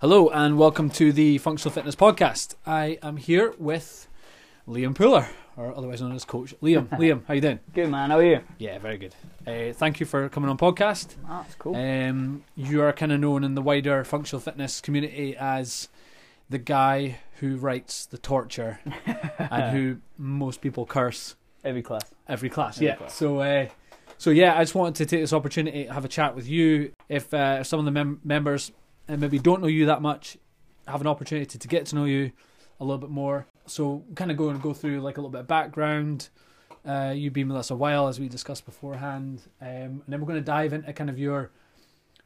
Hello and welcome to the Functional Fitness Podcast. I am here with Liam Pullar, or otherwise known as Coach Liam. Liam, how you doing? Good man, how are you? Yeah, very good. Uh, thank you for coming on podcast. Ah, that's cool. Um, you are kind of known in the wider functional fitness community as the guy who writes the torture and who most people curse Every class. every class. Every yeah. class. So, uh, so yeah, I just wanted to take this opportunity to have a chat with you. If uh, some of the mem- members uh, maybe don't know you that much, have an opportunity to get to know you a little bit more. So, kind of go and go through like a little bit of background. Uh, you've been with us a while, as we discussed beforehand, um, and then we're going to dive into kind of your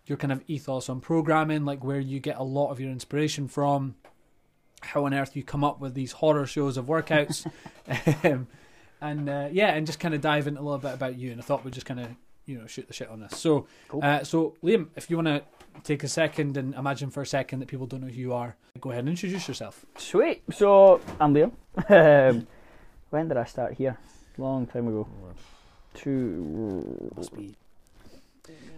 your kind of ethos on programming, like where you get a lot of your inspiration from, how on earth you come up with these horror shows of workouts. um, and uh, yeah, and just kind of dive into a little bit about you. And I thought we'd just kind of you know shoot the shit on this. So, Cool. uh, so Liam, if you want to take a second and imagine for a second that people don't know who you are, go ahead and introduce yourself. Sweet. So I'm Liam. um, when did I start here? Long time ago. Two. Must be.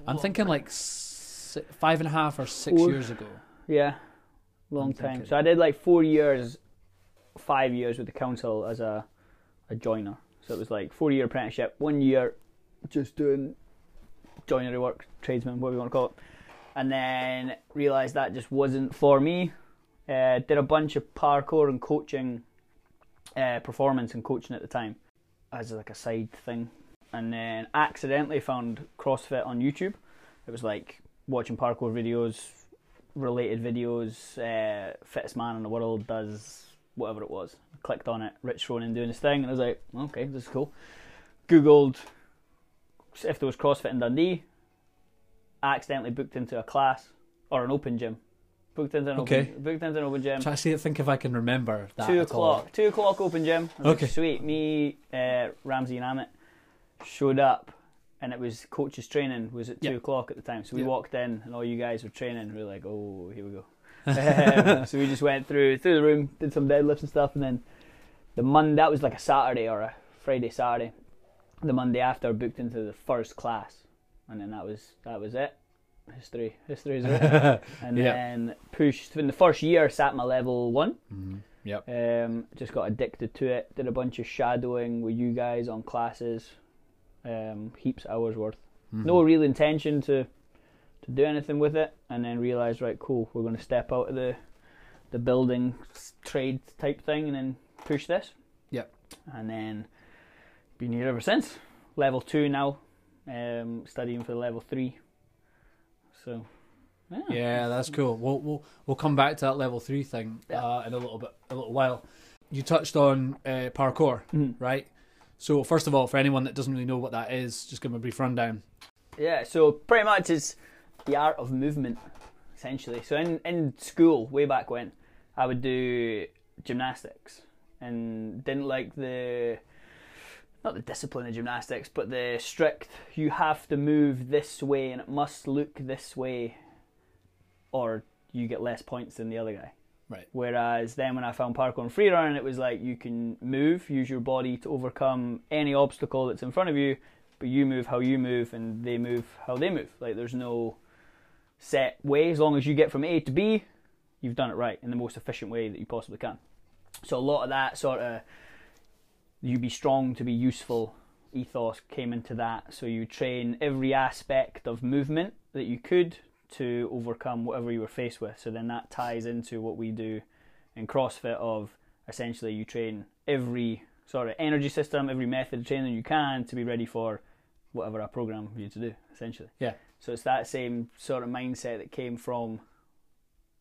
I'm thinking like five and a half or six years ago. Yeah, long time. So I did like four years, five years with the council as a a joiner. So it was like four year apprenticeship, one year just doing joinery work, tradesman, whatever you want to call it, and then realised that just wasn't for me. Uh, did a bunch of parkour and coaching, uh, performance and coaching at the time, as like a side thing, and then accidentally found CrossFit on YouTube. It was like watching parkour videos, related videos. Uh, fittest man in the world does whatever it was. Clicked on it. Rich Froning doing his thing, and I was like, okay, this is cool. Googled if there was CrossFit in Dundee. Accidentally booked into a class or an open gym. Booked into an Okay. open, booked into an open gym. Try to see, think if I can remember that. Two all. o'clock. Two o'clock open gym. Was like, Okay. sweet. Me, uh, Ramsey, and Amit showed up, and it was coaches training was at two Yeah. o'clock at the time. So we Yeah. walked in, and all you guys were training. We were like, oh, here we go. Um, so we just went through through the room, did some deadlifts and stuff, and then the Monday that was like a Saturday or a Friday Saturday. The Monday after, I booked into the first class, and then that was that was it. History, history is written. and Yeah. then pushed in the first year. Sat my level one. Mhm. Yep. Um, just got addicted to it. Did a bunch of shadowing with you guys on classes. Um, heaps of hours worth. Mhm. No real intention to to do anything with it, and then realize right, cool, we're going to step out of the the building trade type thing, and then push this. Yep. And then been here ever since. Level two now. Um, studying for level three. So. Yeah. Yeah, that's cool. We'll we'll we'll come back to that level three thing uh, in a little bit, a little while. You touched on uh, parkour, Mhm. right? So first of all, for anyone that doesn't really know what that is, just give them a brief rundown. Yeah, so pretty much it's the art of movement, essentially. So in, in school, way back when, I would do gymnastics and didn't like the not the discipline of gymnastics, but the strict you have to move this way and it must look this way or you get less points than the other guy. Right. Whereas then when I found parkour and freerun, it was like you can move, use your body to overcome any obstacle that's in front of you, but you move how you move and they move how they move. Like there's no set way. As long as you get from A to B, you've done it right in the most efficient way that you possibly can. So a lot of that sort of you be strong to be useful ethos came into that. So you train every aspect of movement that you could to overcome whatever you were faced with. So then that ties into what we do in CrossFit of essentially you train every sort of energy system, every method of training you can to be ready for whatever I program you to do, essentially. Yeah. So it's that same sort of mindset that came from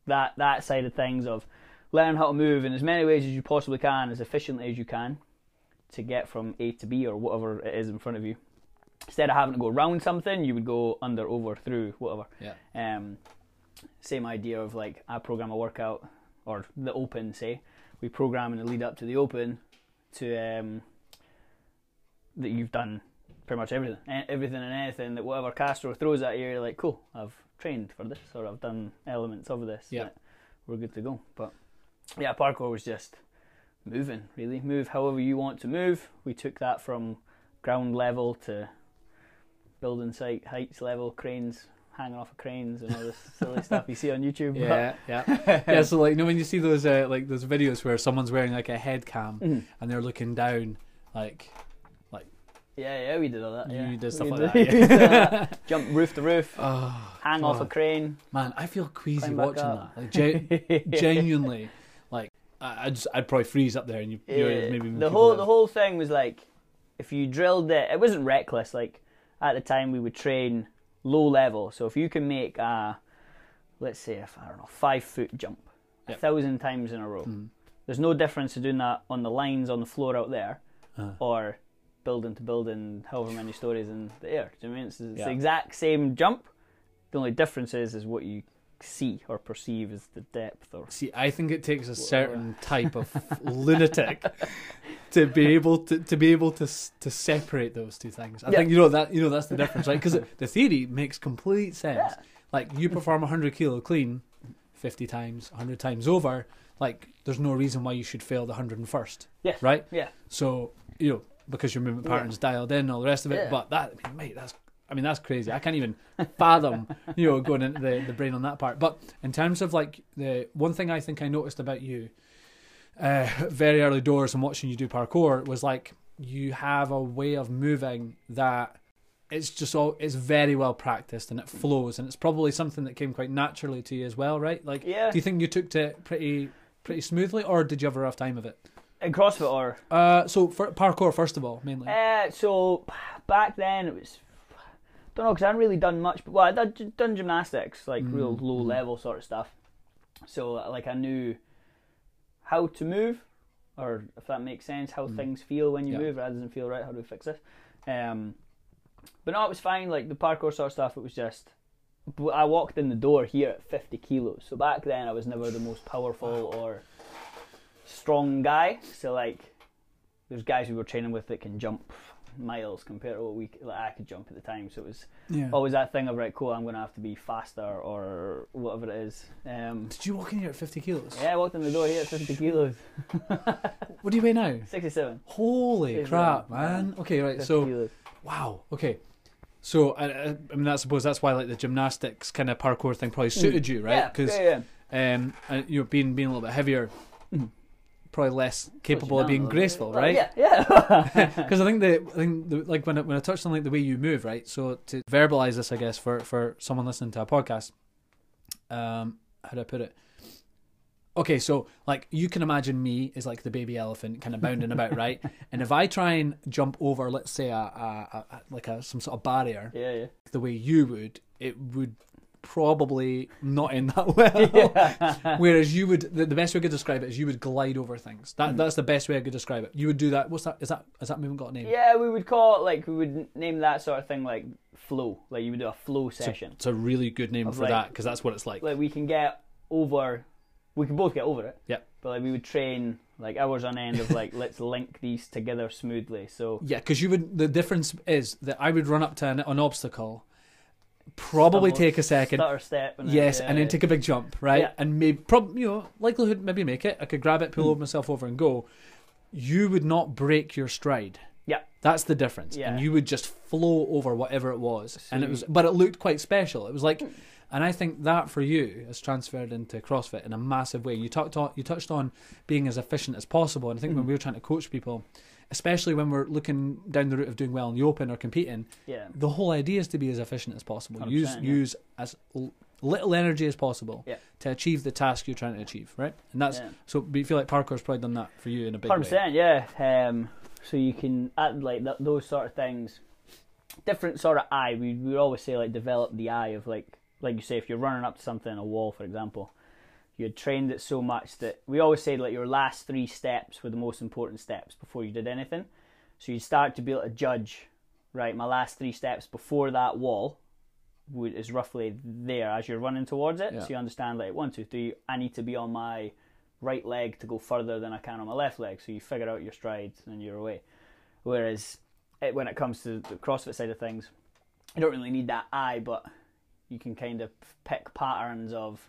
that that side of things of learn how to move in as many ways as you possibly can, as efficiently as you can, to get from A to B or whatever it is in front of you. Instead of having to go around something, you would go under, over, through, whatever. Yeah. Um, same idea of like I program a workout or the open, say we program in the lead up to the open to um, that you've done pretty much everything, E- everything and anything that whatever Castro throws at you, you're like, cool, I've trained for this or I've done elements of this. Yeah. We're good to go. But yeah, parkour was just moving really move however you want to move we took that from ground level to building site heights level cranes hanging off of cranes and all this silly stuff you see on youtube Yeah, yeah, yeah. So like, you know, when you see those uh, like those videos where someone's wearing like a head cam Mhm. and they're looking down, like like. yeah yeah we did all that you yeah. did stuff We like did- that. we did all Yeah. jump roof to roof oh, hang off a crane man, I feel queasy watching up. that. Like, ge- genuinely, like I, I just I'd probably freeze up there and you, you Yeah, maybe the whole the whole thing was like if you drilled it it wasn't reckless like at the time we would train low level so if you can make a let's say if i don't know five foot jump a thousand times in a row Mm. there's no difference to doing that on the lines on the floor out there Uh. or building to building however many stories in the air do you know what i mean it's, it's Yeah. the exact same jump the only difference is is what you see or perceive as the depth or See, I think it takes a certain type of lunatic to be able to, to be able to to separate those two things. I Yeah. think you know that you know that's the difference, right? Because the theory makes complete sense. Yeah. Like you perform a hundred kilo clean, fifty times, hundred times over. Like there's no reason why you should fail the hundred and first. Yes. Right. yeah So you know because your movement Yeah. patterns dialed in, and all the rest of it. Yeah. But that, I mean, mate, that's I mean that's crazy. I can't even fathom you know going into the, the brain on that part. But in terms of like the one thing I think I noticed about you, uh, very early doors and watching you do parkour was like you have a way of moving that it's just all it's very well practiced and it flows and it's probably something that came quite naturally to you as well, right? Like, yeah do you think you took to it pretty pretty smoothly, or did you have a rough time of it? in crossfit or Uh, so for parkour, first of all, mainly. Uh, so back then it was, don't know, because I haven't really done much. But well, I done, done gymnastics, like real Mm, low mm. level sort of stuff. So like I knew how to move, or if that makes sense, how Mm. things feel when you Yeah. move. That doesn't feel right. How do we fix this? Um, but no, it was fine. Like the parkour sort of stuff, it was just. I walked in the door here at 50 kilos. So back then I was never the most powerful or strong guy. So like, there's guys we were training with that can jump miles compared to what we like I could jump at the time. So it was yeah. always that thing of right, cool. I'm gonna have to be faster or whatever it is. Um, Did you walk in here at 50 kilos? yeah, I walked in the door here at 50 kilos, What do you weigh now? 67. Holy Is crap, man. Okay, right. So, kilos. wow. Okay. So, I, I mean, I suppose that's why like the gymnastics kind of parkour thing probably suited you, right? Mm. Yeah, Because yeah, yeah. um, and, you know, being being a little bit heavier, Mhm. Probably less capable of being graceful, bit. Right? Yeah, yeah. Because I think the I think the, like when I, when I touched on like the way you move, right? So to verbalize this, I guess for for someone listening to a podcast, um, how do I put it? Okay, so like you can imagine me as like the baby elephant, kind of bounding about, right? And if I try and jump over, let's say a, a, a like a some sort of barrier, yeah, yeah. the way you would, it would probably not end that well. Whereas you would, the, the best way I could describe it is you would glide over things. That hmm. that's the best way I could describe it. You would do that. What's that? Is that has that movement got a name? Yeah, we would call it like we would name that sort of thing like flow. Like you would do a flow session. It's a really good name for like- that because that's what it's like. Like we can get over, we can both get over it. Yep. But like we would train like hours on end of like let's link these together smoothly. So Yeah, because you would. The difference is that I would run up to an, an obstacle, probably take a second, stutter step. And then- yes, yeah, and then take a big jump, right? Yeah. And maybe, prob, you know, likelihood maybe make it. I could grab it, pull Mm. over myself over, and go. You would not break your stride. Yeah. That's the difference, Yeah. and you would just flow over whatever it was, and it was, but it looked quite special. It was like, and I think that for you has transferred into CrossFit in a massive way. You talked on, you touched on being as efficient as possible, and I think when Mhm. we were trying to coach people, especially when we're looking down the route of doing well in the open or competing, Yeah. the whole idea is to be as efficient as possible. Use yeah. use as l- little energy as possible Yeah. to achieve the task you're trying to achieve, right? And that's yeah. so. You feel like parkour's probably done that for you in a big Hundred way? percent, yeah. Um, so you can add like th- those sort of things. Different sort of eye. We we always say like develop the eye of like like you say if you're running up to something, a wall for example, you had trained it so much that we always say like your last three steps were the most important steps before you did anything. So you start to be able to judge, right? My last three steps before that wall would, is roughly there as you're running towards it. Yeah. So you understand like one, two, three. I need to be on my right leg to go further than I can on my left leg. So you figure out your strides and you're away. Whereas it, when it comes to the CrossFit side of things, you don't really need that eye, but you can kind of pick patterns of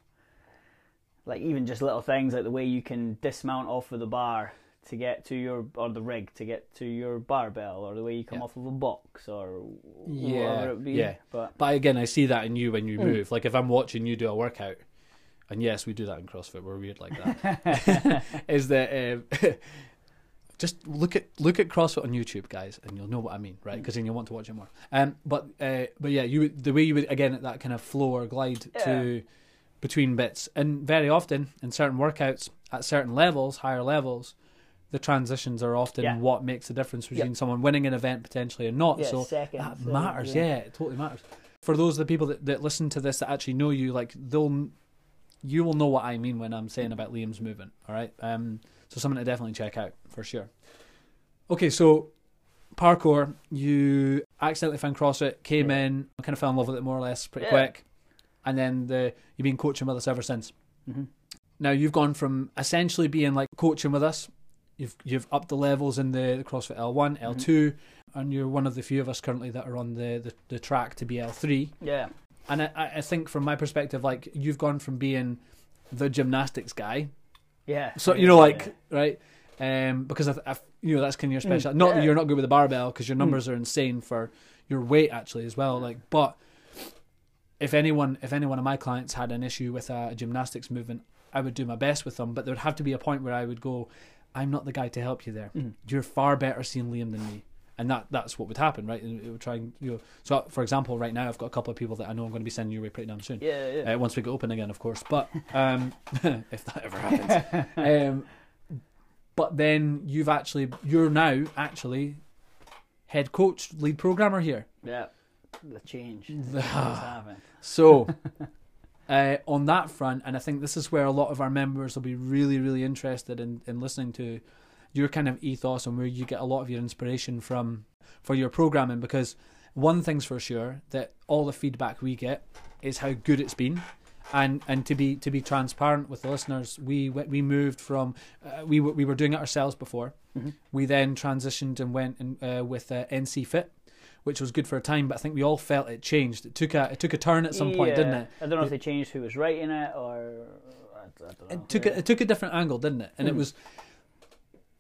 like even just little things like the way you can dismount off of the bar to get to your or the rig to get to your barbell or the way you come Yeah. off of a box or Yeah, whatever it be. yeah. But But again, I see that in you when you Mm. move. Like if I'm watching you do a workout, and yes, we do that in CrossFit. We're weird like that. is that um, just look at look at CrossFit on YouTube, guys, and you'll know what I mean, right? Because then you'll want to watch it more. Um, but uh, but yeah, you would- the way you would again at that kind of flow or glide to between bits, and very often in certain workouts at certain levels, higher levels. The transitions are often Yeah. what makes the difference between someone winning an event potentially or not. yeah, so seconds, that matters, yeah. it totally matters. For those of the people that, that listen to this that actually know you, like they'll, you will know what I mean when I'm saying about Liam's movement. All right, um, so something to definitely check out for sure. Okay, so parkour, you accidentally found CrossFit, came in, kind of fell in love with it more or less pretty quick, and then the you've been coaching with us ever since. Mhm. Now you've gone from essentially being like coaching with us, you've you've upped the levels in the, the CrossFit L1, Mm-hmm. L2, and you're one of the few of us currently that are on the, the, the track to be L3. Yeah, And I, I think from my perspective, like you've gone from being the gymnastics guy, yeah. so you know, yeah. like right, um, because I, I, you know that's kind of your special. Mm, not that yeah. you're not good with the barbell because your Mm. numbers are insane for your weight actually as well. Like, but if anyone, if any one of my clients had an issue with a, gymnastics movement, I would do my best with them. But there would have to be a point where I would go, I'm not the guy to help you there. Mhm. You're far better seeing Liam than me. And that, that's what would happen, right? And it would try and, you know. So, for example, right now I've got a couple of people that I know I'm going to be sending your way pretty damn soon. Yeah, yeah. Uh, once we get open again, of course. But um, if that ever happens, um, but then you've actually you're now actually head coach, lead programmer here. yeah. The change. The- What's happened? So uh, on that front, and I think this is where a lot of our members will be really, really interested in, in listening to your kind of ethos and where you get a lot of your inspiration from for your programming. Because one thing's for sure that all the feedback we get is how good it's been. And and to be to be transparent with the listeners, we we moved from uh, we were, we were doing it ourselves before. Mhm. We then transitioned and went in, uh, with uh, NC Fit, which was good for a time. But I think we all felt it changed. It took a it took a turn at some point, didn't it? I don't know if they changed who was writing it or I, I don't know. It took yeah. a, it took a different angle, didn't it? And it Mm. was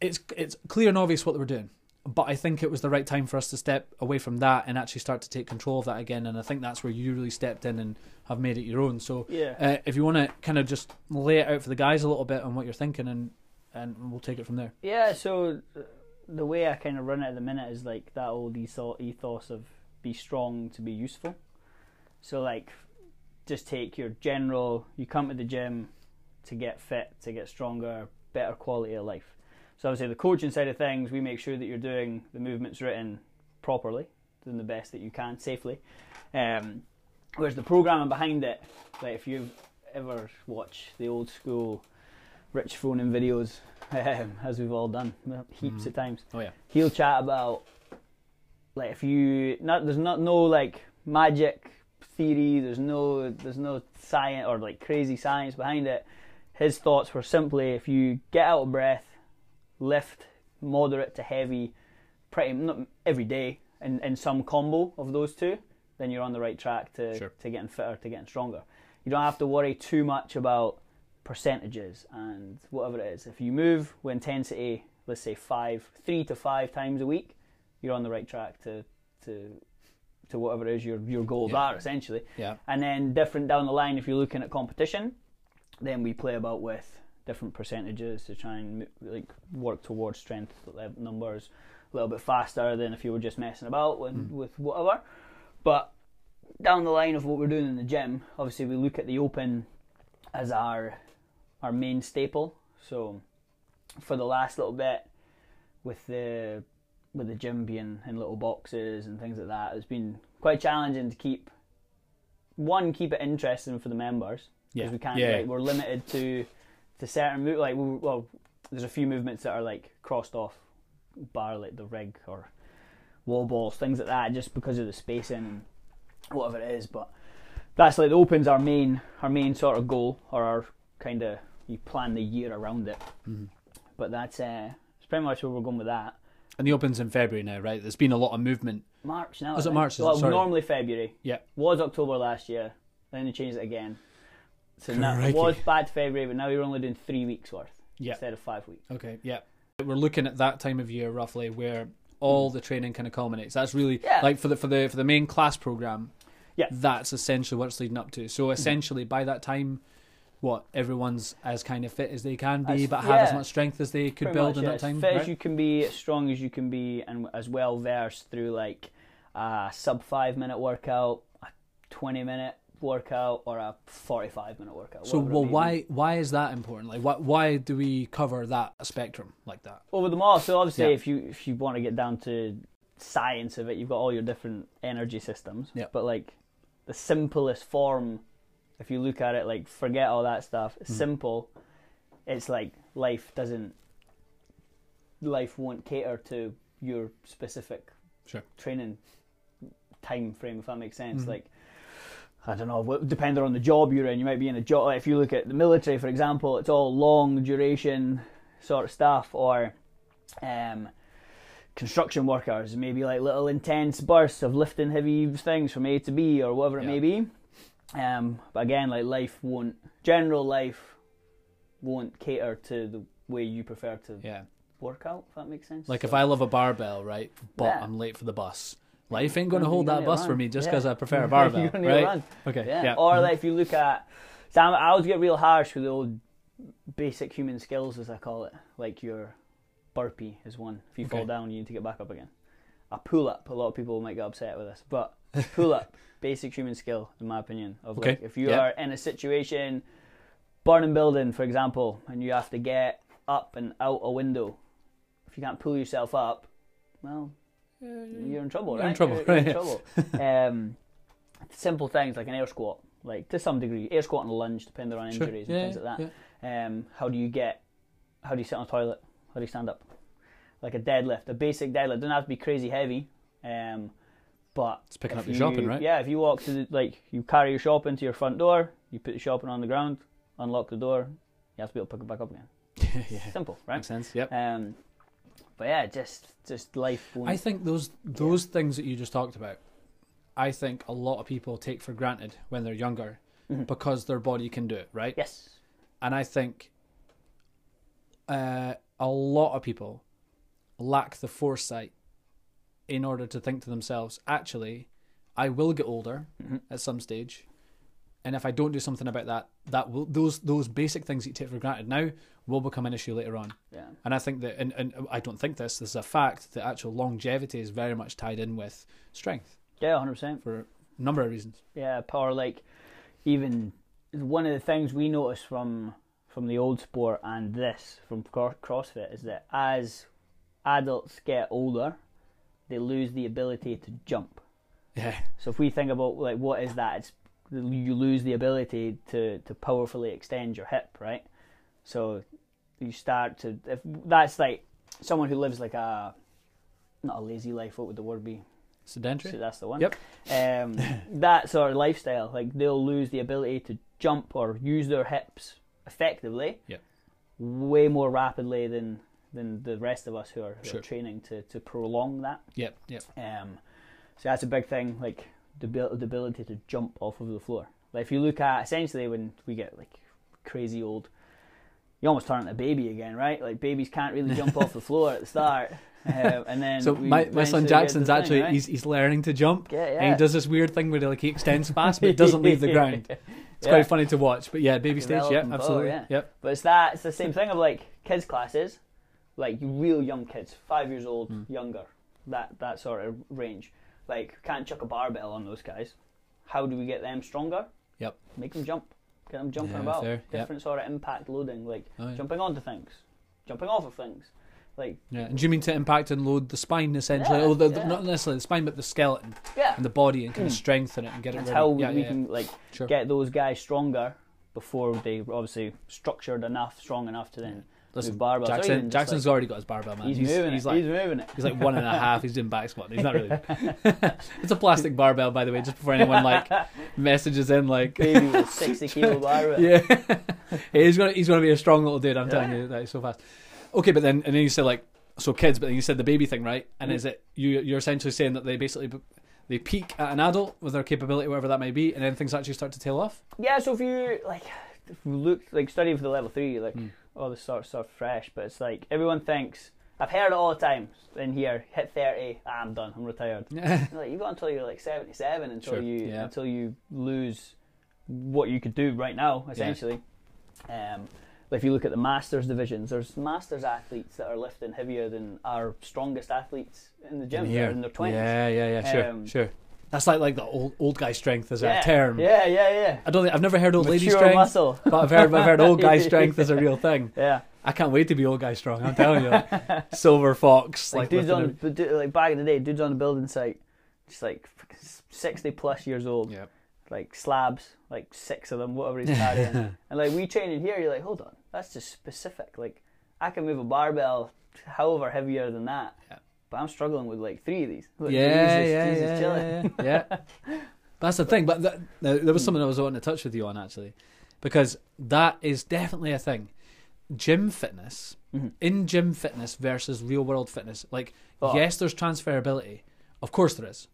it's it's clear and obvious what they were doing. But I think it was the right time for us to step away from that and actually start to take control of that again. And I think that's where you really stepped in and have made it your own. So yeah. uh, if you want to kind of just lay it out for the guys a little bit on what you're thinking, and and we'll take it from there. Yeah, so uh, the way I kind of run it at the minute is like that old ethos, of be strong to be useful. So like, just take your general. You come to the gym to get fit, to get stronger, better quality of life. So obviously the coaching side of things, we make sure that you're doing the movements written properly, doing the best that you can safely. Um, whereas the programming behind it, like if you've ever watched the old school Rich Froning videos, um, as we've all done heaps Mhm. of times. Oh yeah, He'll chat about like if you not there's not no like magic theory. There's no there's no science or like crazy science behind it. His thoughts were simply if you get out of breath, lift moderate to heavy, pretty not every day, in, in some combo of those two, then you're on the right track to Sure. to getting fitter, to getting stronger. You don't have to worry too much about percentages and whatever it is. If you move with intensity, let's say five, three to five times a week, you're on the right track to to to whatever it is your your goals Yeah. are essentially. yeah, And then different down the line, if you're looking at competition, then we play about with different percentages to try and like work towards strength numbers a little bit faster than if you were just messing about with, Mm. with whatever. But down the line of what we're doing in the gym, obviously we look at the open as our our main staple. So for the last little bit, with the with the gym being in little boxes and things like that, it's been quite challenging to keep one keep it interesting for the members because yeah, we can't yeah. like we're limited to to certain move like well there's a few movements that are like crossed off bar like the rig or wall balls things like that just because of the spacing and whatever it is but that's like the opens our main our main sort of goal or our kind of you plan the year around it Mhm. but that's uh it's pretty much where we're going with that And the Open's in February now, right? There's been a lot of movement. March now Was I it. March, is well Sorry. normally February Yeah. was October last year then they changed it again so now it was bad February but now you're only doing three weeks worth Yeah. instead of five weeks Okay. Yeah. We're looking at that time of year roughly where all the training kind of culminates. That's really. Yeah. like for the for the for the main class program. Yeah. that's essentially what it's leading up to. So essentially, by that time, what everyone's as kind of fit as they can be, As- but have as much strength as they could build much, in yeah. that time. As fit right? as you can be, as strong as you can be, and as well versed through like a sub five minute workout, a twenty minute workout, or a forty five minute workout. So, well, why why is that important? Like, why why do we cover that spectrum like that? over them all. So obviously, Yeah. if you if you want to get down to science of it, you've got all your different energy systems. Yeah. But like the simplest form, if you look at it, like forget all that stuff. Hmm. Simple. It's like life doesn't. Life won't cater to your specific Sure. training time frame, if that makes sense. Mhm. Like. I don't know. Depending on the job you're in, you might be in a job. If you look at the military, for example, it's all long duration sort of stuff, or um, construction workers, maybe like little intense bursts of lifting heavy things from A to B or whatever it Yeah. may be. Um, but again, like life won't, general life won't cater to the way you prefer to Yeah, work out. If that makes sense. like if I love a barbell, right, but Yeah. I'm late for the bus. Life ain't going to hold that bus for me just Yeah. because I prefer a barbell, right? Okay, Yeah. yeah. Or like if you look at, so I'm- always get real harsh with the old basic human skills, as I call it. Like your burpee is one. If you fall down, you need to get back up again. A pull up. A lot of people might get upset with this, but pull up, basic human skill, in my opinion. Of Okay. like if you Yeah. are in a situation, burning building, for example, and you have to get up and out a window. If you can't pull yourself up, well, you're in trouble, You're right? in trouble, You're, you're in trouble. um, simple things like an air squat, like to some degree, air squat and lunge, depending on Sure. injuries Yeah, and things like that. yeah. Um, how do you get? How do you sit on a toilet? How do you stand up? Like a deadlift, a basic deadlift It doesn't have to be crazy heavy, um, but It's picking up your you- shopping, right? Yeah, if you walk to the, like you carry your shopping to your front door, you put the shopping on the ground, unlock the door, you have to be able to pick it back up again. yeah. Simple, right? Makes sense. Yep. Um, but yeah, just just life. I think those those things that you just talked about, I think a lot of people take for granted when they're younger Mhm. because their body can do it, right? yes, And I think uh, a lot of people lack the foresight in order to think to themselves, actually, I will get older Mhm. at some stage, and if I don't do something about that, that will those those basic things that you take for granted now will become an issue later on. yeah. And I think that, and, and I don't think this, this is a fact, that actual longevity is very much tied in with strength Yeah, hundred percent. for a number of reasons. Yeah, power. Like even one of the things we notice from from the old sport and this from CrossFit is that as adults get older, they lose the ability to jump. Yeah. So if we think about like what is that, it's you lose the ability to to powerfully extend your hip, right? So you start to if that's like someone who lives like a not a lazy life. What would the word be? Sedentary? So that's the one. Yep. Um, that sort of lifestyle, like they'll lose the ability to jump or use their hips effectively. Yep. Way more rapidly than than the rest of us who are, who Sure. are training to, to prolong that. Yep, yep. Um, so that's a big thing, like the, the ability to jump off of the floor. Like if you look at essentially when we get like crazy old, you almost turn into a baby again, right? Like babies can't really jump off the floor at the start, um, and then So my, my son Jackson's thing, actually right? he's he's learning to jump. yeah, yeah. And he does this weird thing where he, like he extends fast but doesn't leave the ground. It's Yeah. quite funny to watch. But yeah, baby stage, yeah, absolutely. yeah. Yep. But it's that it's the same thing of like kids classes, like real young kids, five years old, Hmm. younger, that that sort of range. Like can't chuck a barbell on those guys. How do we get them stronger? Yep. Make them jump. Get them jumping Yeah, about. fair, yep. Different sort of impact loading, like Oh, yeah. jumping onto things, jumping off of things. Like Yeah. And do you mean to impact and load the spine essentially? Yeah, oh, the, yeah. not necessarily the spine, but the skeleton yeah, and the body and kind of Mm. strengthen it and get it that's how we can like Sure. get those guys stronger before they obviously structured enough, strong enough to then Listen, move barbells. Or even Jackson, just, Jackson's like, already got his barbell, man. he's, he's, moving he's it. like he's moving it. he's like one and a half. He's doing back squat. He's not really. it's a plastic barbell, by the way, just before anyone like messages in like. baby with 60 kilo barbell. yeah, he's gonna he's gonna be a strong little dude. I'm Yeah. telling you that he's so fast. Okay, but then and then you said like so kids, but then you said the baby thing, right? And Mhm. is it you? You're essentially saying that they basically they peak at an adult with their capability, whatever that may be, and then things actually start to tail off. Yeah, so if you like, if you look like study for the level three, like Mm. All this sort of stuff fresh, but it's like everyone thinks I've heard it all the time in here. Hit thirty, ah, I'm done. I'm retired. Yeah. like, you've got until you're like seventy-seven until Sure, you yeah. until you lose what you could do right now, essentially. Um, but if you look at the masters divisions, there's masters athletes that are lifting heavier than our strongest athletes in the gym. They're in their twenties. Yeah, yeah, yeah. Sure, Um, sure. That's like like the old old guy strength as yeah, a term. Yeah, yeah, yeah. I don't. Think, I've never heard old lady strength, muscle. but I've heard I've heard old guy strength as a real thing. Yeah, I can't wait to be old guy strong. I'm telling you, silver fox. like, Like, dudes on du- like back in the day, dudes on the building site, just like sixty plus years old, Yeah. like slabs, like six of them, whatever he's carrying. and like we train in here, you're like, hold on, that's just specific. Like I can move a barbell, however heavier than that, Yeah. But I'm struggling with like three of these. Like, yeah, yeah, yeah, chilling. yeah, yeah. That's the thing. But that, there was something I was wanting to touch with you on actually, because that is definitely a thing. Gym fitness, Mhm. in gym fitness versus real world fitness. Like, Oh. yes, there's transferability. Of course there is.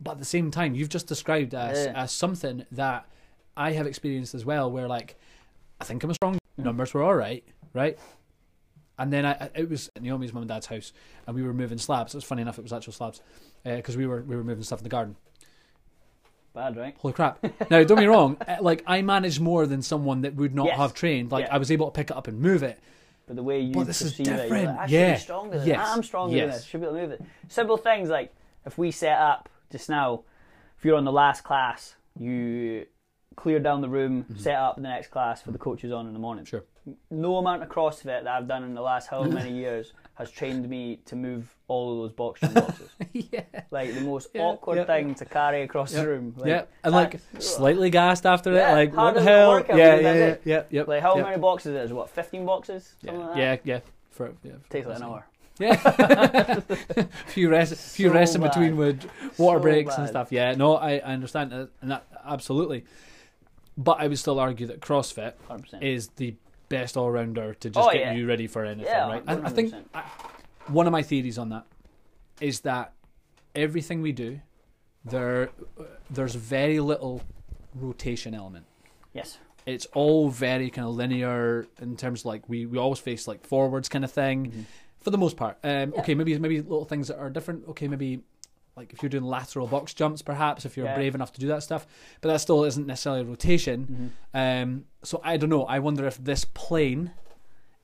But at the same time, you've just described as, Yeah. as something that I have experienced as well, where like, I think I'm a strong. Mhm. Numbers were all right, right? And then I, it was Naomi's mum and dad's house, and we were moving slabs. It was funny enough; it was actual slabs, because we were we were moving stuff in the garden. Bad, right? Holy crap! now, don't be wrong. uh, Like I managed more than someone that would not Yes. have trained. Like Yeah. I was able to pick it up and move it. But the way you But this is perceive it, like, I should Yeah. be stronger than Yes. I'm stronger than Yes. this. Should be able to move it. Simple things like if we set up just now, if you're on the last class, you clear down the room, set up the next class for the coaches on in the morning. Mm-hmm. Sure. No amount of CrossFit that I've done in the last however many years has trained me to move all of those box jump boxes. yeah. like the most Yeah, awkward yeah. thing to carry across Yeah. the room. Like, yeah, and like slightly gassed after it. Like what the hell? Yeah, yeah, yeah, yeah. Like how many boxes is it? What, 15 boxes? Something Yeah, like that? yeah, yeah. For yeah, for- Takes like an hour. Yeah, few rests, few So rests in between with water So breaks and stuff. Yeah, no, I, I understand that, and that absolutely. But I would still argue that CrossFit 100%. is the best all rounder to just Oh, get yeah. you ready for anything. Yeah, right? I, I think I, one of my theories on that is that everything we do, there, there's very little rotation element yes. it's all very kind of linear in terms of like we, we always face like forwards kind of thing Mhm. for the most part. Um, Yeah. Okay, maybe maybe little things that are different. Okay, maybe like if you're doing lateral box jumps, perhaps if you're Yeah. brave enough to do that stuff, but that still isn't necessarily rotation. Mhm. Um, so I don't know. I wonder if this plane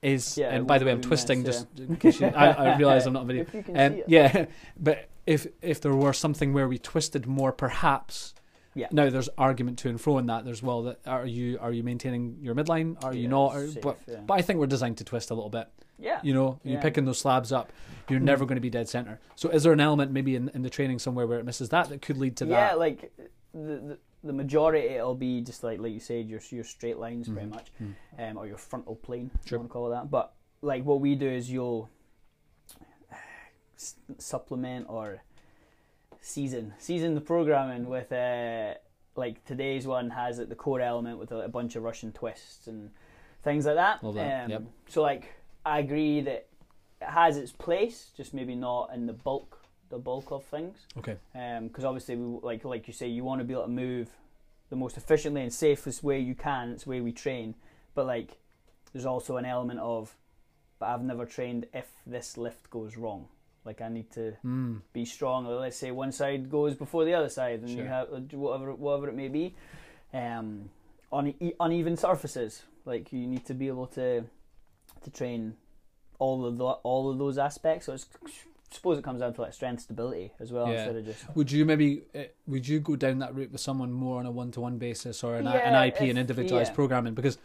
is. Yeah, and by the way, I'm twisting nice, just in case you. I, I realize I'm not on video. If you can Um, see it. yeah, but if if there were something where we twisted more, perhaps. Yeah. Now there's argument to and fro in that. There's well, that are you are you maintaining your midline? Are you Yeah, not? Or, safe, but yeah. but I think we're designed to twist a little bit. Yeah. You know, you're Yeah. picking those slabs up. You're never going to be dead center. So is there an element maybe in, in the training somewhere where it misses that that could lead to yeah, that? Yeah, like the, the the majority it'll be just like like you said, your your straight lines pretty Mhm. much, Mhm. um, or your frontal plane, Sure. you want to call it that. But like what we do is you'll s- supplement or season season the programming with uh like today's one has it the core element with a, a bunch of Russian twists and things like that. Love that, Um, yep. So like I agree that it has its place, just maybe not in the bulk the bulk of things. Okay. because obviously we, like like you say you want to be able to move the most efficiently and safest way you can. It's the way we train. But like there's also an element of but I've never trained if this lift goes wrong. Like I need to Mm. be strong. Or let's say one side goes before the other side and you have whatever whatever it may be. Um on uneven surfaces. Like you need to be able to to train all of the, all of those aspects so it's I suppose it comes down to like strength stability as well Yeah. instead of just Would you maybe uh, would you go down that route with someone more on a one to one basis or an, I an Yeah, IP and individualized yeah. programming? Because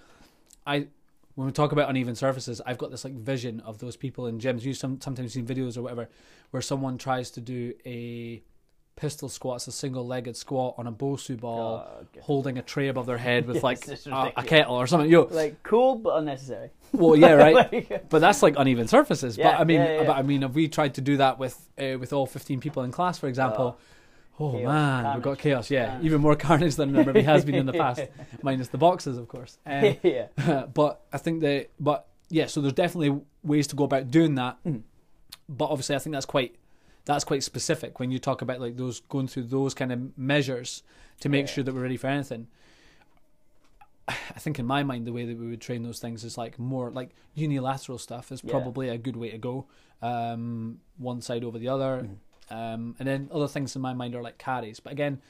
I when we talk about uneven surfaces, I've got this like vision of those people in gyms. You some sometimes seen videos or whatever where someone tries to do a pistol squats, a single legged squat on a Bosu ball, holding a tray above their head with Yes, like a, a kettle or something. Yo, like cool but unnecessary well, yeah, right. Like, But that's like uneven surfaces. Yeah, but I mean, yeah, yeah. but I mean, if we tried to do that with uh, with all fifteen people in class, for example, oh, chaos, man, we've got chaos. Yeah, Carnage. even more carnage than there maybe has been in the past, minus the boxes, of course. Um, yeah but I think that, but yeah, so there's definitely ways to go about doing that. Mhm. But obviously, I think that's quite that's quite specific when you talk about like those going through those kind of measures to make Yeah. sure that we're ready for anything. I think in my mind the way that we would train those things is like more like unilateral stuff is Yeah. probably a good way to go. Um, one side over the other, Mm-hmm. um, and then other things in my mind are like carries. But again,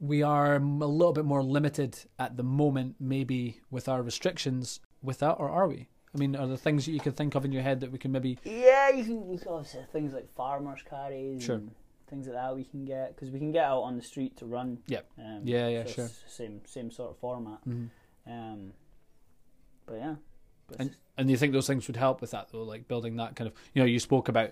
we are a little bit more limited at the moment, maybe with our restrictions. With that, or are we? I mean, are there things that you can think of in your head that we can maybe? Yeah, you can. You can also things like farmers carries. Sure. And things like that we can get because we can get out on the street to run. Yep. Um, Yeah, yeah, so sure. Same same sort of format. Mhm. Um, but yeah. But And and you think those things would help with that though, like building that kind of you know you spoke about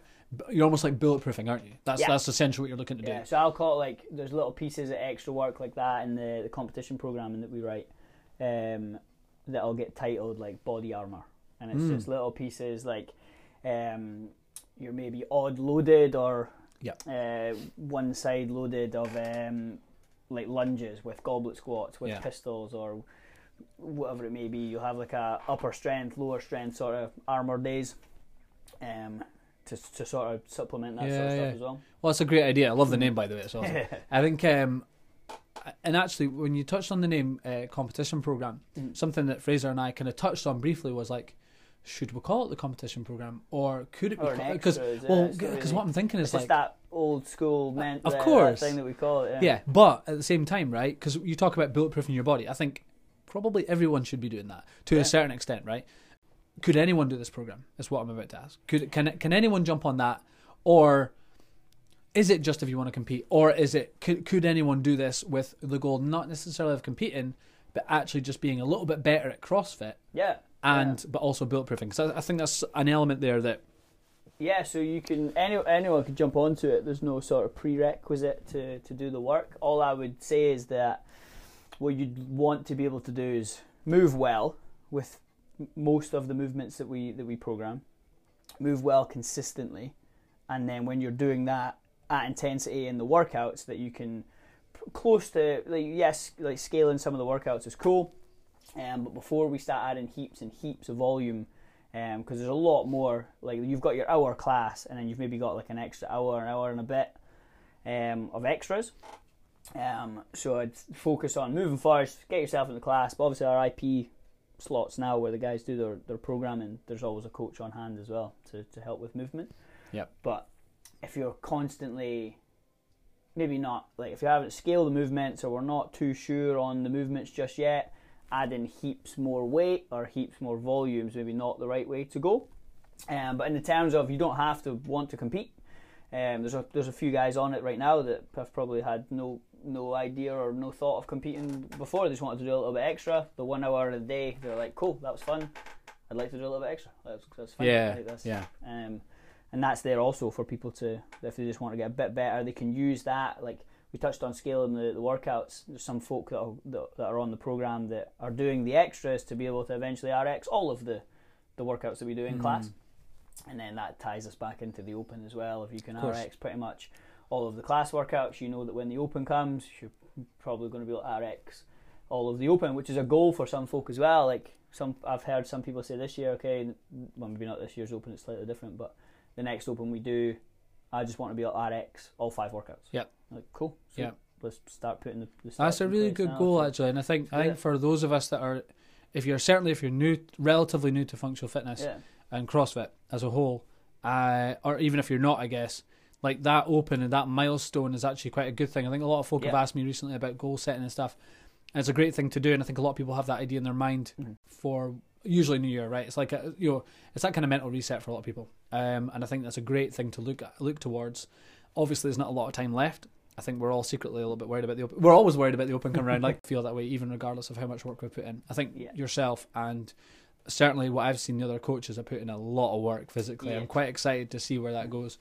you're almost like bulletproofing, aren't you? That's Yeah. that's essentially what you're looking to do. yeah, do. so I'll call it like there's little pieces of extra work like that in the, the competition programming that we write um, that'll get titled like body armor, and it's Mm. just little pieces like um, you're maybe odd loaded or Yeah. uh, one side loaded of um, like lunges with goblet squats with Yeah. pistols or whatever it may be. You'll have like a upper strength, lower strength sort of armor days. Um, to, to sort of supplement that sort of Yeah, stuff yeah. as well. Well, it's a great idea. I love the name by the way. It's awesome. I think, um, and actually, when you touched on the name uh, competition program, Mm. something that Fraser and I kind of touched on briefly was like, should we call it the competition program, or could it be? Because is well, because what I'm thinking It's is just like, that old school uh, meant Of uh, course. that thing that we call it. Yeah. yeah, but at the same time, right? Because you talk about bulletproofing your body. I think probably everyone should be doing that to Yeah. a certain extent, right? Could anyone do this program? Is what I'm about to ask. Could can can anyone jump on that, or is it just if you want to compete, or is it could could anyone do this with the goal not necessarily of competing, but actually just being a little bit better at CrossFit Yeah. And but also bulletproofing? Because I, I think that's an element there that yeah. So you can any anyone can jump onto it. There's no sort of prerequisite to to do the work. All I would say is that what you'd want to be able to do is move well with most of the movements that we that we program. Move well consistently, and then when you're doing that at intensity in the workouts, that you can close to like yes, like scaling some of the workouts is cool, um, but before we start adding heaps and heaps of volume, because there's a lot more. Like you've got your hour class, and then you've maybe got like an extra hour, an hour and a bit um, of extras. Um, so I'd focus on moving first, get yourself in the class. But obviously our IP slots now where the guys do their, their programming, there's always a coach on hand as well to, to help with movement. Yep. But if you're constantly maybe not like if you haven't scaled the movements or we're not too sure on the movements just yet, adding heaps more weight or heaps more volumes maybe not the right way to go. Um, but in the terms of you don't have to want to compete. Um, there's a there's a few guys on it right now that have probably had no no idea or no thought of competing before. They just wanted to do a little bit extra. The one hour a day, they're like, cool, that was fun. I'd like to do a little bit extra. That's that's fine. Yeah, Like, that's, yeah. Um, and that's there also for people to if they just want to get a bit better, they can use that. Like we touched on scaling the, the workouts. There's some folk that are, that are on the program that are doing the extras to be able to eventually RX all of the the workouts that we do in Mm. class and then that ties us back into the open as well. If you can RX pretty much all of the class workouts, you know that when the open comes, you're probably going to be able to RX all of the open, which is a goal for some folk as well. Like some, I've heard some people say this year, okay, well maybe not this year's open, it's slightly different, but the next open we do, I just want to be able to RX all five workouts. Yep. Like cool. So Yep. Let's start putting the. the That's a really good now. goal, So- actually. And I think I Yeah. think for those of us that are, if you're certainly if you're new, relatively new to functional fitness Yeah. and CrossFit as a whole, uh, or even if you're not, I guess, like that open and that milestone is actually quite a good thing. I think a lot of folk have asked me recently about goal setting and stuff. And it's a great thing to do, and I think a lot of people have that idea in their mind Mhm. for usually New Year, right? It's like a, you know, it's that kind of mental reset for a lot of people, um, and I think that's a great thing to look at, look towards. Obviously, there's not a lot of time left. I think we're all secretly a little bit worried about the open. We're always worried about the open come around. Like feel that way, even regardless of how much work we put in. I think Yeah. yourself and certainly what I've seen the other coaches are putting a lot of work physically. Yeah. I'm quite excited to see where that goes.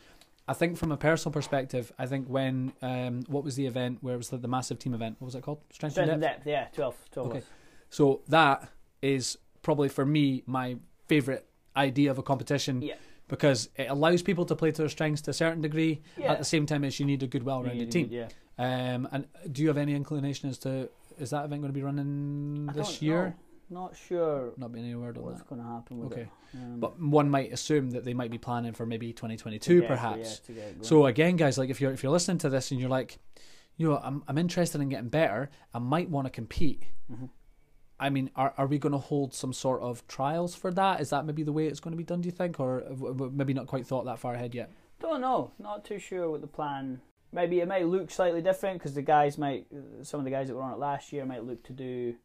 I think from a personal perspective, I think when um, what was the event where it was the, the massive team event? What was it called? Strength, Strength and depth. depth, yeah, 12, 12 Okay. So that is probably for me my favorite idea of a competition Yeah. Because it allows people to play to their strengths to a certain degree. Yeah. At the same time as you need a good, well-rounded need team. good- Yeah. Um, and do you have any inclination as to is that event going to be running I this year? know. Not sure Not being any word on what's that. going to happen with Okay. it. Um, But one might assume that they might be planning for maybe 2022, yeah, perhaps. yeah, to get it going. So again, guys, like if you're if you're listening to this and you're like, you know, I'm I'm interested in getting better, I might want to compete. Mhm. I mean, are are we going to hold some sort of trials for that? Is that maybe the way it's going to be done? Do you think, or w- maybe not quite thought that far ahead yet? Don't know. Not too sure what the plan. Maybe it might look slightly different because the guys might, some of the guys that were on it last year might look to do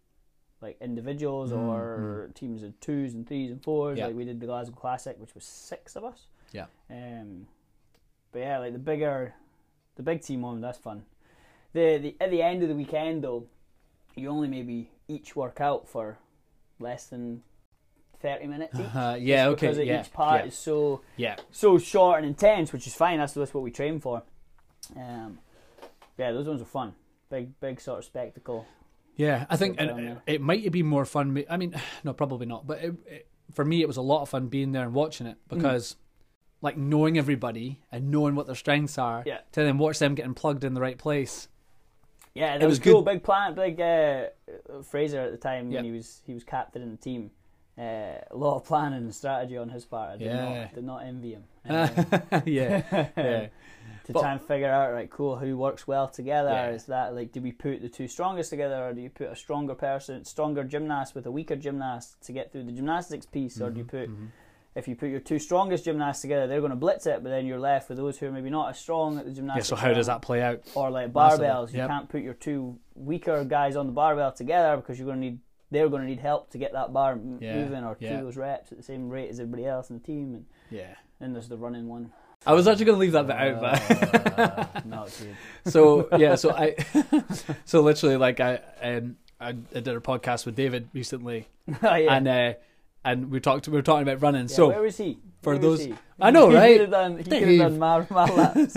like individuals Mm, or teams of twos and threes and fours. Yeah. Like we did the Glasgow Classic, which was six of us. Yeah. Um, but yeah, like the bigger, the big team one, that's fun. The the at the end of the weekend though, you only maybe each work out for less than thirty minutes each. Uh, yeah, okay, Because yeah, each part yeah, is so yeah. so short and intense, which is fine. That's that's what we train for. Um, yeah, those ones are fun. Big big sort of spectacle. Yeah, I think and it, might be more fun. I mean, no, probably not. But it, it, for me, it was a lot of fun being there and watching it Mm. because, like, knowing everybody and knowing what their strengths are, Yeah. to then watch them getting plugged in the right place. Yeah, that It was, was cool. good. Big plan, big uh, Fraser at the time Yeah. when he was he was captain in the team. Uh, a lot of planning and strategy on his part. I did Yeah. not did not envy him. Um, yeah, yeah, to But- try and figure out right, cool, who works well together. Yeah. Is that like do we put the two strongest together, or do you put a stronger person, stronger gymnast with a weaker gymnast to get through the gymnastics piece, or do you Mhm, put mhm. If you put your two strongest gymnasts together, they're going to blitz it, but then you're left with those who are maybe not as strong at the gymnastics. yeah. So how does that play out? Or like barbells, you can't put your two weaker guys on the barbell together because you're going to need they're going to need help to get that bar m- Yeah, moving or yeah. do those reps at the same rate as everybody else in the team. And Yeah, then there's the running one. I was actually going to leave that bit out, but Uh, not good. so yeah, so I, so literally like I um I, I did a podcast with David recently, oh, yeah. and uh, and we talked we were talking about running. Yeah, so where was he? for Where those- he? I know, He right? could have done, he could have Dave. done my, my laps.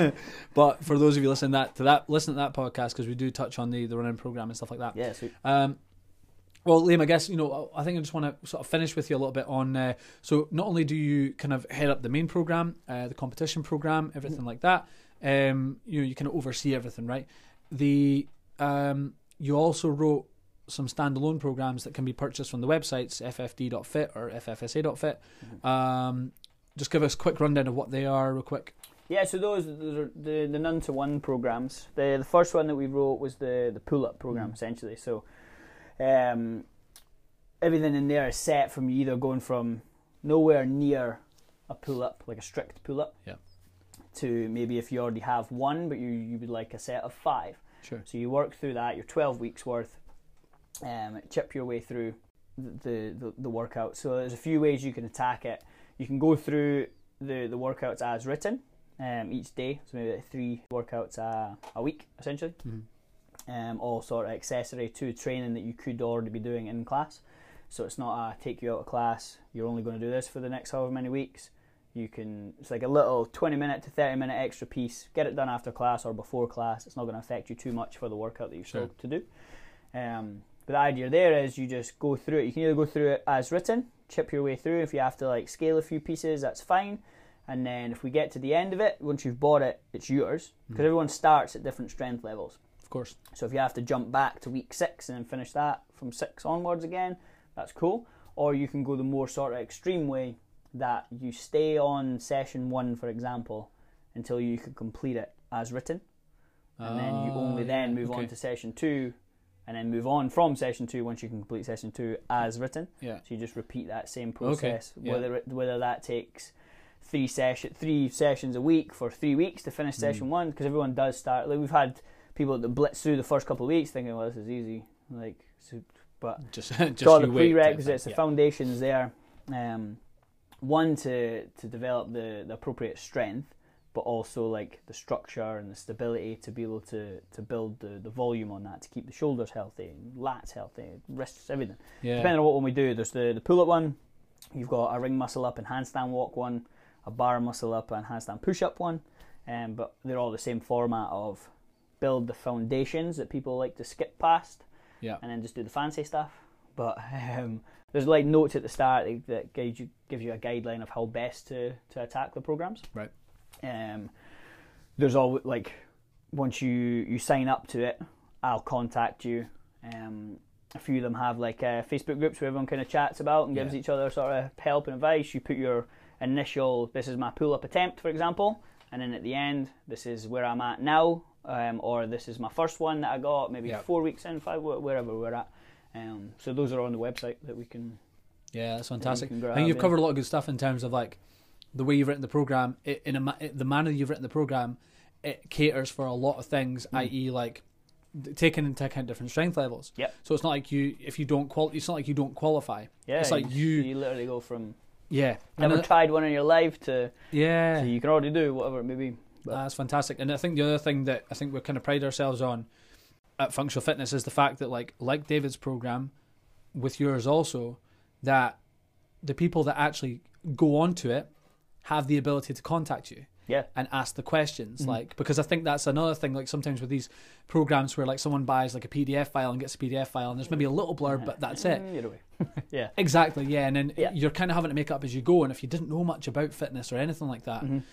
But for those of you listening that to that, listen to that podcast because we do touch on the the running program and stuff like that. yeah, sweet. Um, well, Liam, I guess you know. I think I just want to sort of finish with you a little bit on. Uh, so not only do you kind of head up the main program, uh, the competition program, everything like that. Um, you know, you kind of oversee everything, right? The um, you also wrote some standalone programs that can be purchased from the websites ffd.fit or ffsa.fit. Um, just give us a quick rundown of what they are, real quick. Yeah, so those are the the none to one programs. The the first one that we wrote was the the pull up program Mm. essentially. So, um, everything in there is set from you either going from nowhere near a pull up, like a strict pull up, Yeah. to maybe if you already have one, but you you would like a set of five. Sure. So you work through that. You're 12 weeks worth. Um, chip your way through the, the the workout. So there's a few ways you can attack it. You can go through the the workouts as written um, each day. So maybe like three workouts a, a week essentially. Mhm. Um, all sort of accessory to training that you could already be doing in class. So it's not a take you out of class. You're only going to do this for the next however many weeks. You can. It's like a little 20 minute to 30 minute extra piece. Get it done after class or before class. It's not going to affect you too much for the workout that you're Sure. still to do. Um, but the idea there is you just go through it. You can either go through it as written, chip your way through. If you have to like scale a few pieces, that's fine. And then if we get to the end of it, once you've bought it, it's yours because Mhm. everyone starts at different strength levels. Of course. So if you have to jump back to week six and then finish that from six onwards again, that's cool. Or you can go the more sort of extreme way that you stay on session one, for example, until you can complete it as written, and then you only Ah, then move on to session two, and then move on from session two once you can complete session two as written. Yeah. So you just repeat that same process, yeah. whether it, whether that takes three session three sessions a week for three weeks to finish Mm. session one because everyone does start. Like we've had people that blitz through the first couple of weeks thinking, well, this is easy. Like, so, but Just just got the you wait type prerequisites, the foundations there. Um, one to to develop the, the appropriate strength, but also like the structure and the stability to be able to to build the, the volume on that to keep the shoulders healthy, and lats healthy, wrists, everything. Yeah. Depending on what one we do, there's the, the pull up one, you've got a ring muscle up and handstand walk one, a bar muscle up and handstand push up one, um, but they're all the same format of build the foundations that people like to skip past Yeah. and then just do the fancy stuff. But um, there's like notes at the start that- that gives you gives you a guideline of how best to, to attack the programs. Right. Um, there's all like once you you sign up to it, I'll contact you. Um, a few of them have like uh, Facebook groups where everyone kind of chats about and gives Yeah. each other sort of help and advice. You put your initial, this is my pull up attempt, for example, and then at the end, this is where I'm at now, um, or this is my first one that I got maybe Yeah. four weeks in, five, wherever we're at. Um, so those are on the website that we can. Yeah, that's that fantastic. can I think you've covered a lot of good stuff in terms of like the way you've written the program. It, in a it, the manner you've written the program, it caters for a lot of things, Mm. i.e., like taking into account different strength levels. Yep. So it's not like you if you don't qual it's not like you don't qualify. Yeah, It's like you- You literally go from Yeah. Never I- tried one in your life to yeah. so you can already do whatever it may be. But- That's fantastic. And I think the other thing that I think we kind of pride ourselves on at Functional Fitness is the fact that, like, like David's program, with yours also, that the people that actually go onto it have the ability to contact you Yeah. and ask the questions. Mhm. Like, because I think that's another thing. Like sometimes with these programs where like someone buys like a PDF file and gets a PDF file, and there's maybe a little blurb, but that's it. Mm, yeah. Exactly, yeah. And then Yeah. you're kind of having to make up as you go. And if you didn't know much about fitness or anything like that, Mhm.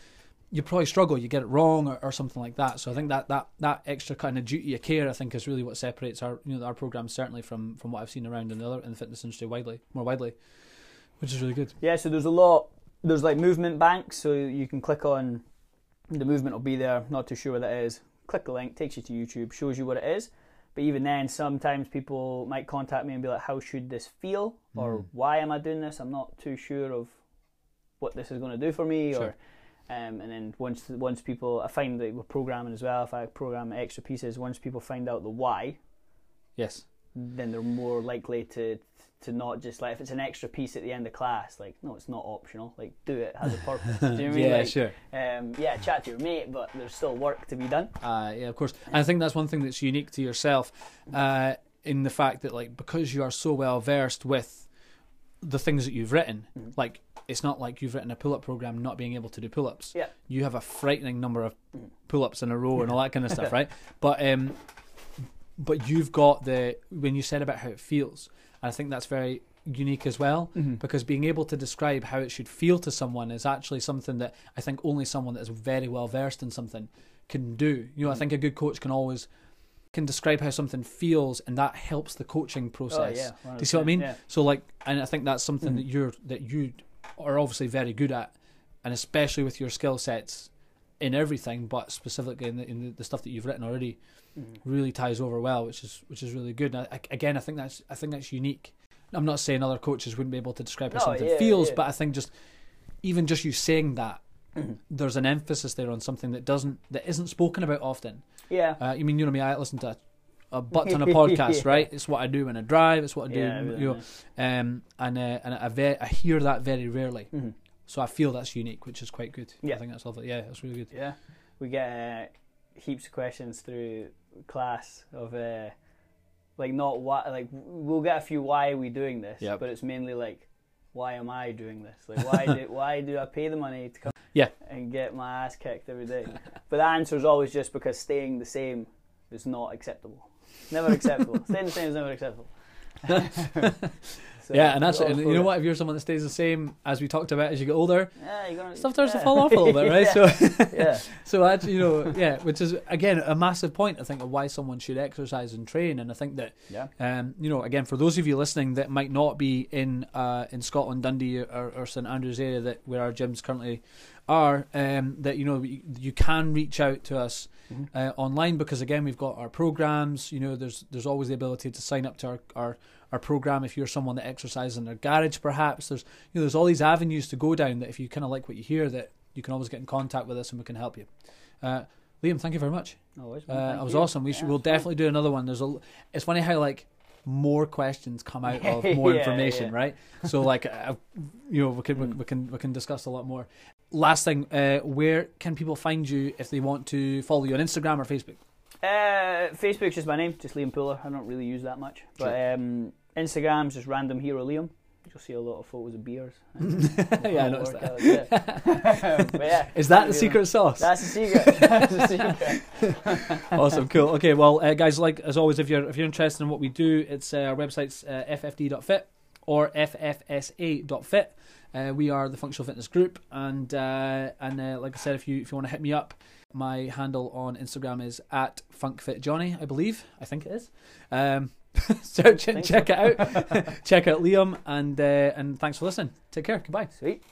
you probably struggle. You get it wrong or, or something like that. So I think that, that that extra kind of duty of care, I think, is really what separates our you know our program certainly from from what I've seen around in the other in the fitness industry widely more widely, which is really good. Yeah, so there's a lot. There's like movement banks, so you can click on the movement will be there. Not too sure what that is. Click the link, takes you to YouTube, shows you what it is. But even then, sometimes people might contact me and be like, "How should this feel?" or Mm. "Why am I doing this? I'm not too sure of what this is going to do for me." Sure. Or um, and then once once people, I find that with programming as well. If I program extra pieces, once people find out the why, Yes. Then they're more likely to to not just like if it's an extra piece at the end of class, like no, it's not optional. Like do it, it has a purpose. Do you know what I mean? yeah, Like, sure. um, yeah, chat to your mate, but there's still work to be done. Uh, yeah, of course. And I think that's one thing that's unique to yourself, uh, in the fact that like because you are so well versed with the things that you've written, Mhm. like it's not like you've written a pull-up program not being able to do pull-ups. Yeah. You have a frightening number of Mhm. pull-ups in a row and all that kind of stuff, right? But um, but you've got the when you said about how it feels, and I think that's very unique as well because being able to describe how it should feel to someone is actually something that I think only someone that is very well versed in something can do. You know, I Mhm. think a good coach can always can describe how something feels, and that helps the coaching process. Oh, yeah, Do you see what I mean? Yeah. So, like, and I think that's something Mhm. that you're that you are obviously very good at, and especially with your skill sets in everything, but specifically in the, in the, stuff that you've written already, Mhm. really ties over well, which is which is really good. And I, again, I think that's I think that's unique. I'm not saying other coaches wouldn't be able to describe how No, something yeah, feels, yeah. but I think just even just you saying that, Mhm. there's an emphasis there on something that doesn't that isn't spoken about often. Yeah. Uh, you mean you know me? I listen to a, a butt ton of podcasts, Yeah. right? It's what I do when I drive. It's what I do, yeah, you know, um, and uh, and I, ve- I hear that very rarely. Mhm. So I feel that's unique, which is quite good. Yeah. I think that's lovely. Yeah, that's really good. Yeah, we get uh, heaps of questions through class of uh, like not why like we'll get a few why are we doing this, Yep. but it's mainly like why am I doing this? Like why do why do I pay the money to come Yeah. and get my ass kicked every day? but the answer is always just because staying the same is not acceptable. Never acceptable. staying the same is never acceptable. So, yeah, and that's and you know it. what? If you're someone that stays the same as we talked about as you get older, Yeah, you're gonna, stuff starts yeah. to fall off a little bit, right? yeah. So yeah. So you know, yeah, which is again a massive point I think of why someone should exercise and train. And I think that, Yeah. um, you know, again for those of you listening that might not be in uh, in Scotland, Dundee or, or St Andrews area that where our gyms currently are, um, that you know you, you can reach out to us Mhm. uh, online because again we've got our programs. You know, there's there's always the ability to sign up to our our our program if you're someone that exercises in their garage perhaps there's you know there's all these avenues to go down that if you kind of like what you hear that you can always get in contact with us and we can help you uh, Liam thank you very much Always, uh, it was you. awesome we Yeah, should we'll it's fun. definitely do another one there's a it's funny how like more questions come out of more Yeah, information yeah. right so like uh, you know we can we, Mm. we can we can discuss a lot more last thing uh, where can people find you if they want to follow you on Instagram or Facebook Uh, Facebook's just my name, just Liam Pullar. I don't really use that much. But um, Instagram's just random hero Liam. You'll see a lot of photos of beers. yeah I noticed that but yeah, is that the Yeah. secret sauce That's the secret. That's the secret. awesome, cool. Okay, well, uh, guys, like as always, if you're if you're interested in what we do, it's uh, our website's uh, ffd.fit or ffsa.fit. Uh, we are the functional fitness group, and uh, and uh, like I said, if you if you want to hit me up, my handle on Instagram is at funkfitjohnny, I believe. I think it is. Um, search it, Think check so. it out, check out Liam, and uh, and thanks for listening. Take care. Goodbye. Sweet.